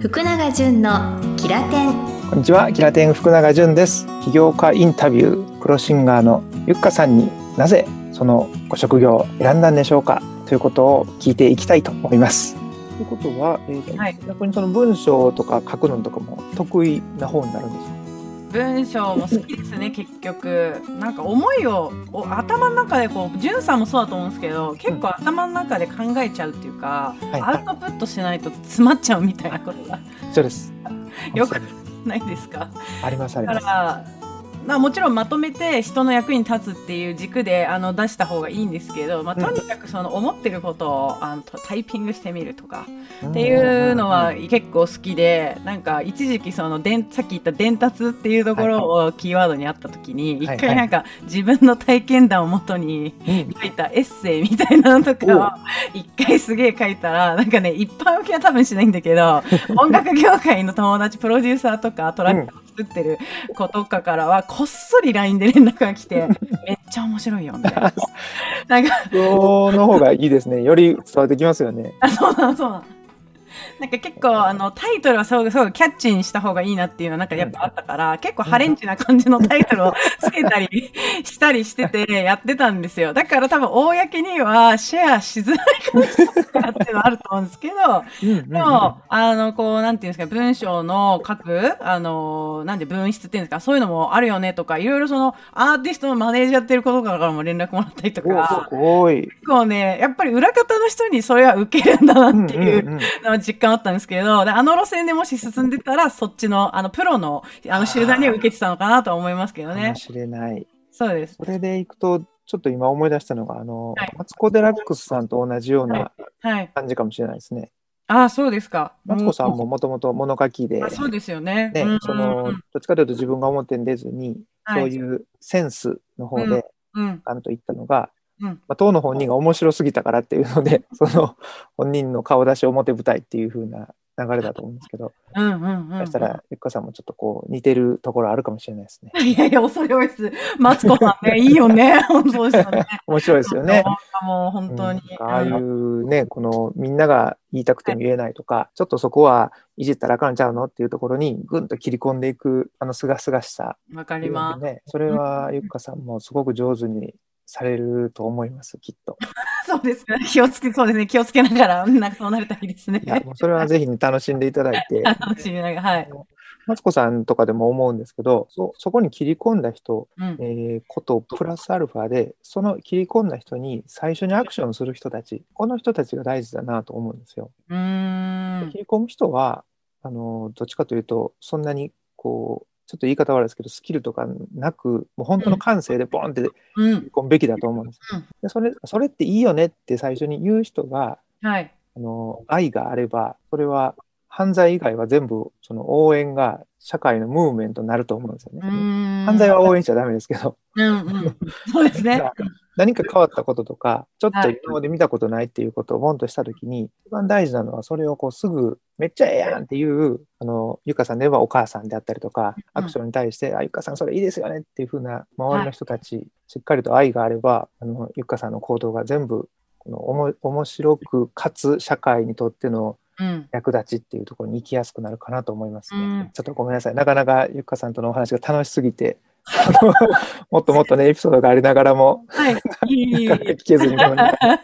福永潤のキラテンこんにちは、キラテン福永潤です。起業家インタビュープロシンガーのゆっかさんになぜそのご職業を選んだんでしょうか？ということを聞いていきたいと思います。ということは、えーとはい逆にその文章とか書くのとかも得意な方になるんですか？文章も好きですね結局なんか思いをお頭の中でこうじゅんさんもそうだと思うんですけど結構頭の中で考えちゃうっていうか、はいアウトプットしないと詰まっちゃうみたいなことがそうです。よくないですか？ありますありだかます。らまあもちろんまとめて人の役に立つっていう軸であの出した方がいいんですけど、まあ、うんとにかくその思ってることをあのタイピングしてみるとかっっていうのは結構好きでなんか一時期その伝さっき言った伝達っていうところをキーワードにあった時に一はい。回なんか自分の体験談をもとに書いたエッセイみたいなのとかを一回すげえ書いたらなんかね一般受けは多分しないんだけど 音楽業界の友達プロデューサーとかトラックを作ってる子とかからはこっそり LINE で連絡が来て めっちゃ面白いよみたいな。なんかその方がいいですね。より伝わってきますよね。あ、そうなの、そうなの。なんか結構あのタイトルはすごくすごくキャッチーにした方がいいなっていうのはなんかやっぱあったから、結構ハレンチな感じのタイトルをつけたりしたりしててやってたんですよ。だから多分公にはシェアしづらいかもしれないなっていうのはあると思うんですけど、でも、あの、こう、なんていうんですか、文章の書く、あの、なんで文筆っていうんですか、そういうのもあるよねとか、いろいろその、アーティストのマネージャーやってることからも連絡もらったりとおか。結構ね、やっぱり裏方の人にそれは受けるんだなっていううんうんうんのは実感あったんですけど、であの路線でもし進んでたら、そっちの、あの、プロの、あの、集団には受けてたのかなとは思いますけどねかも。しれない。そうです。それでいくと、ちょっと今思い出したのが、あの、はいマツコ・デラックスさんと同じようなはい。感じかもしれないですね。ああ、そうですか。マツコさんももともと物書きで、あそうですよね。ねうん、その、どっちかというと自分が表に出ずに、はいそういうセンスの方で、うん。あのと言ったのが、うんまあ、当の本人が面白すぎたからっていうので、その本人の顔出し表舞台っていう風な流れだと思うんですけど、うんうんうん。そしたら、ゆっかさんもちょっとこう似てるところあるかもしれないですね。いやいや、恐れ多いです。マツコさんね、いいよね。本当ですよね。面白いですよね。もう本当に。うんああいうね、このみんなが言いたくても言えないとか、ちょっとそこはいじったらあかんちゃうのっていうところにぐんと切り込んでいくあのすがすがしさ、わかります。ね、それはゆっかさんもすごく上手にされると思います、きっと。そうですね。気をつけ、そうですね。気をつけながら、なんかそうなれたらいいですねい。や、もうそれはぜひ、ね、楽しんでいただいて、楽しみながら、はい。マツコさんとかでも思うんですけど、そそこに切り込んだ人、うん。えーことプラスアルファで、その切り込んだ人に最初にアクションする人たち、この人たちが大事だなと思うんですよ。うーん切。り込む人は、あの、どっちかというと、そんなに、こう、ちょっと言い方悪いですけど、スキルとかなく、もう本当の感性でボンって切うん。り込むべきだと思うんです。うんでそれ、それっていいよねって最初に言う人が、はい。あの、愛があれば、それは犯罪以外は全部、その応援が社会のムーブメントになると思うんですよね。犯罪は応援しちゃダメですけど、うんうん。そうですね。何か変わったこととか、ちょっとはい今まで見たことないっていうことをボンとしたときに、一番大事なのは、それをこうすぐ、めっちゃええやんっていう、あの、ゆかさんではお母さんであったりとか、アクションに対して、あ、ゆかさんそれいいですよねっていうふうな周りの人たち、しっかりと愛があれば、あの、ゆかさんの行動が全部、このおも面白く、かつ社会にとってのうん。役立ちっていうところに行きやすくなるかなと思いますね。うんちょっとごめんなさい。なかなかゆっかさんとのお話が楽しすぎて、もっともっとね、エピソードがありながらも、はい。いいいい。聞けずにごめんなさい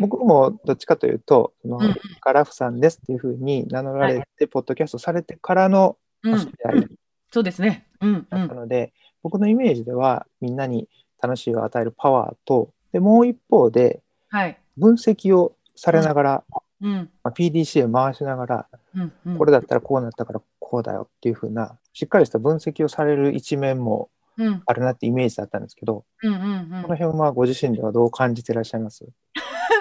僕もどっちかというと、そのうんカラフさんですっていうふうに名乗られて、ポッドキャストされてからのそうですね。うんったので、僕のイメージではみんなに楽しいを与えるパワーと、でもう一方ではい。分析をされながら、うん。まあ、PDCA 回しながら、うんうん。これだったらこうなったからこうだよっていうふうな、しっかりした分析をされる一面もうんあるなってイメージだったんですけど、この辺はご自身ではどう感じてらっしゃいます？うん。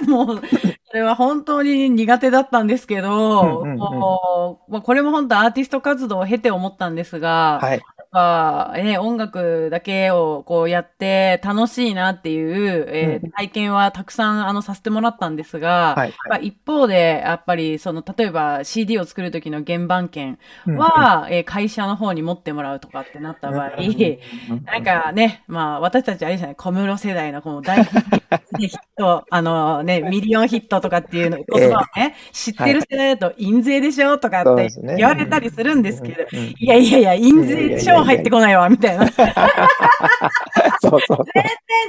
もう、それは本当に苦手だったんですけど、うんうんうんもうまあこれも本当アーティスト活動を経て思ったんですが、はい。ぱ、ね、音楽だけをこうやって楽しいなっていう、えーうん。体験はたくさんあのさせてもらったんですが、はい。まあ一方で、やっぱり、その、例えば CD を作る時の原版権うん。は、えー会社の方に持ってもらうとかってなった場合、なんかね、まあ私たちあれじゃない、小室世代のこの大ヒット、あのね、ミリオンヒットとかっていうの言葉をね、知ってる世代だと印税でしょとかって言われたりするんですけど、うん。うん。いやいやいや、印税超入ってこないわ、みたいな。そうそう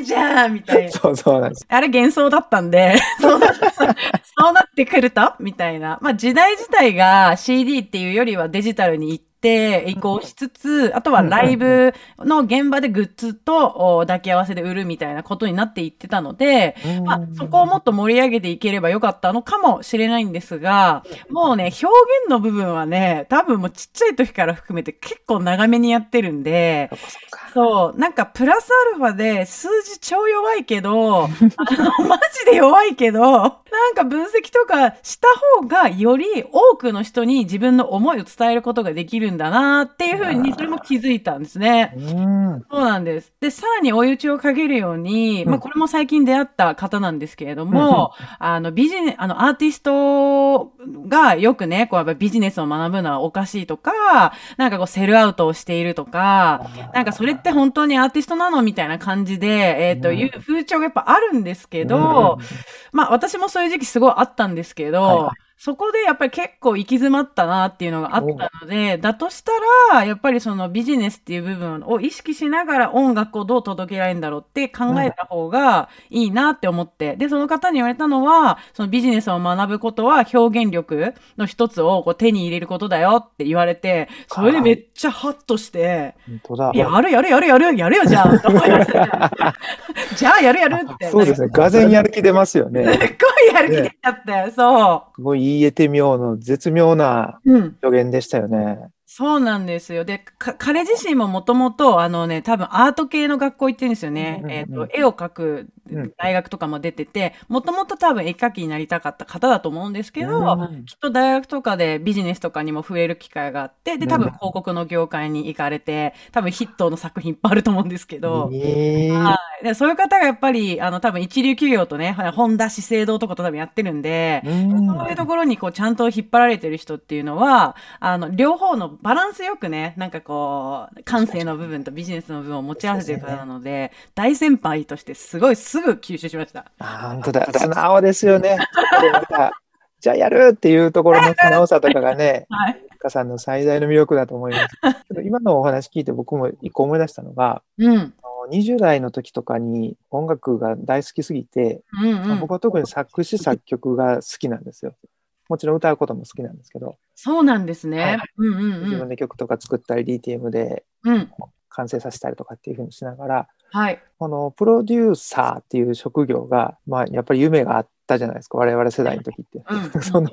じゃあ、みたいな。そうそうなんです。あれ幻想だったんで、そうなそうなってくると？みたいな。まあ時代自体が CD っていうよりはデジタルに行って移行しつつ、あとはライブの現場でグッズとお抱き合わせで売るみたいなことになっていってたので、まあそこをもっと盛り上げていければよかったのかもしれないんですが、もうね、表現の部分はね、多分もうちっちゃい時から含めて結構長めにやってるんで、そう、なんかプラスアルファで数字超弱いけど、あの、マジで弱いけど、なんか分析とかした方がより多くの人に自分の思いを伝えることができるんだなっていうふうに、それも気づいたんです。ね。うん。そうなんです。で、さらに追い打ちをかけるように、まあ、これも最近出会った方なんですけれども、あの、ビジネス、あの、アーティストがよくね、こう、やっぱビジネスを学ぶのはおかしいとか、なんかこう、セルアウトをしているとか、なんかそれって本当にアーティストなのみたいな感じで、えっ、と、うん。いう風潮がやっぱあるんですけど、まあ、私もそういう時期すごいあったんですけど、はいはそこでやっぱり結構行き詰まったなっていうのがあったので、だとしたら、やっぱりそのビジネスっていう部分を意識しながら音楽をどう届けられるんだろうって考えた方がいいなって思って、で、その方に言われたのは、そのビジネスを学ぶことは表現力の一つをこう手に入れることだよって言われて、それでめっちゃハッとして、本当だ。やるやるやるやるやるよじゃあと思いました。じゃあやるやるって。そうですね。がぜんやる気出ますよね。すっごいやる気出ちゃって、そすごい言えて妙の絶妙なう。うん。予言でしたよね。そうなんですよ。で、か彼自身ももともと、あのね、多分アート系の学校行ってるんですよね。うんうんうんえっ、と、絵を描くうん大学とかも出てて、もともと多分絵描きになりたかった方だと思うんですけど、うんきっと大学とかでビジネスとかにも触れる機会があって、で、多分広告の業界に行かれて、多分ヒットの作品いっぱいあると思うんですけど、えーはい。でそういう方がやっぱり、あの、多分一流企業とね、ホンダ資生堂とかと多分やってるんで、うんそういうところにこうちゃんと引っ張られてる人っていうのは、あの、両方のバランスよくね、なんかこう、感性の部分とビジネスの部分を持ち合わせてる方なので、大先輩としてすごいすぐ吸収しました。あ本当だ。素直ですよね。じゃあやるっていうところの素直さとかがね、はい。かさんの最大の魅力だと思います。今のお話聞いて僕も一個思い出したのが、うん。あの20代の時とかに音楽が大好きすぎて、うんまあうん。僕は特に作詞作曲が好きなんですよ。もちろん歌うことも好きなんですけど、そうなんですね。はいうんうんうん。自分で曲とか作ったり DTM でうん。完成させたりとかっていうふうにしながら、はい。このプロデューサーっていう職業が、まあ、やっぱり夢があったじゃないですか、我々世代の時って。うん。その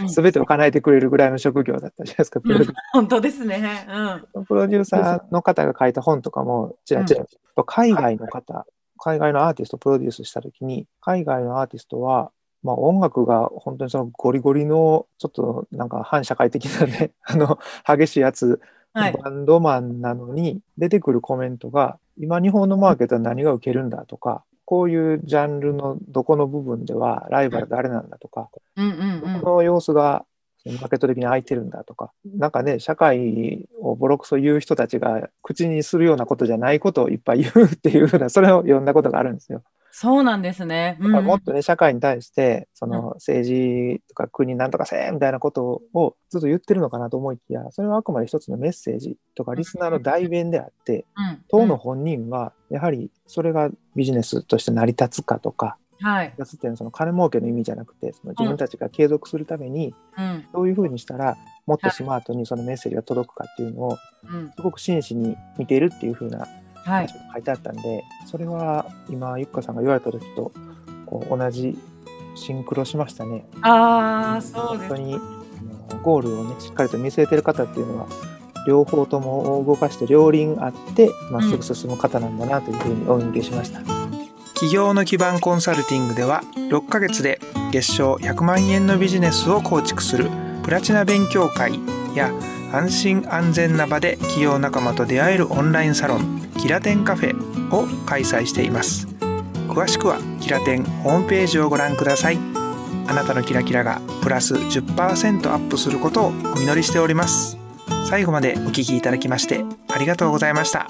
うん全てを叶えてくれるぐらいの職業だったじゃないですか、プロデュー本当ですね。うん。プロデューサーの方が書いた本とかも、ちらちら、海外の方、海外のアーティストをプロデュースしたときに、海外のアーティストは、まあ、音楽が本当にそのゴリゴリの、ちょっとなんか反社会的なね、あの、激しいやつ、はい。バンドマンなのに、出てくるコメントが、今日本のマーケットは何が受けるんだとか、こういうジャンルのどこの部分ではライバル誰なんだとか、うんうんうん。この様子がマーケット的に空いてるんだとか、なんかね、社会をボロクソ言う人たちが口にするようなことじゃないことをいっぱい言うっていうふうな、それを読んだことがあるんですよ。そうなんですね。うんだからもっとね、社会に対して、その政治とか国なんとかせえみたいなことをずっと言ってるのかなと思いきや、それはあくまで一つのメッセージとかリスナーの代弁であって、うん。当の本人はやはりそれがビジネスとして成り立つかとか、はい。立つっていうのはその金儲けの意味じゃなくて、その自分たちが継続するために、うん。どういうふうにしたらもっとスマートにそのメッセージが届くかっていうのをうん。すごく真摯に見ているっていうふうなはい書いてあったんで、それは今ゆっかさんが言われた時とこう同じシンクロしましたね。ああ、そうです本当。にあのゴールをねしっかりと見据えてる方っていうのは両方とも動かして両輪あってまっすぐ進む方なんだなというふうにお見受けしました。企業の基盤コンサルティングでは6ヶ月で月賞100万円のビジネスを構築するプラチナ勉強会や安心安全な場で企業仲間と出会えるオンラインサロンキラテンカフェを開催しています。詳しくはキラテンホームページをご覧ください。あなたのキラキラがプラス10%アップすることをお祈りしております。最後までお聴きいただきましてありがとうございました。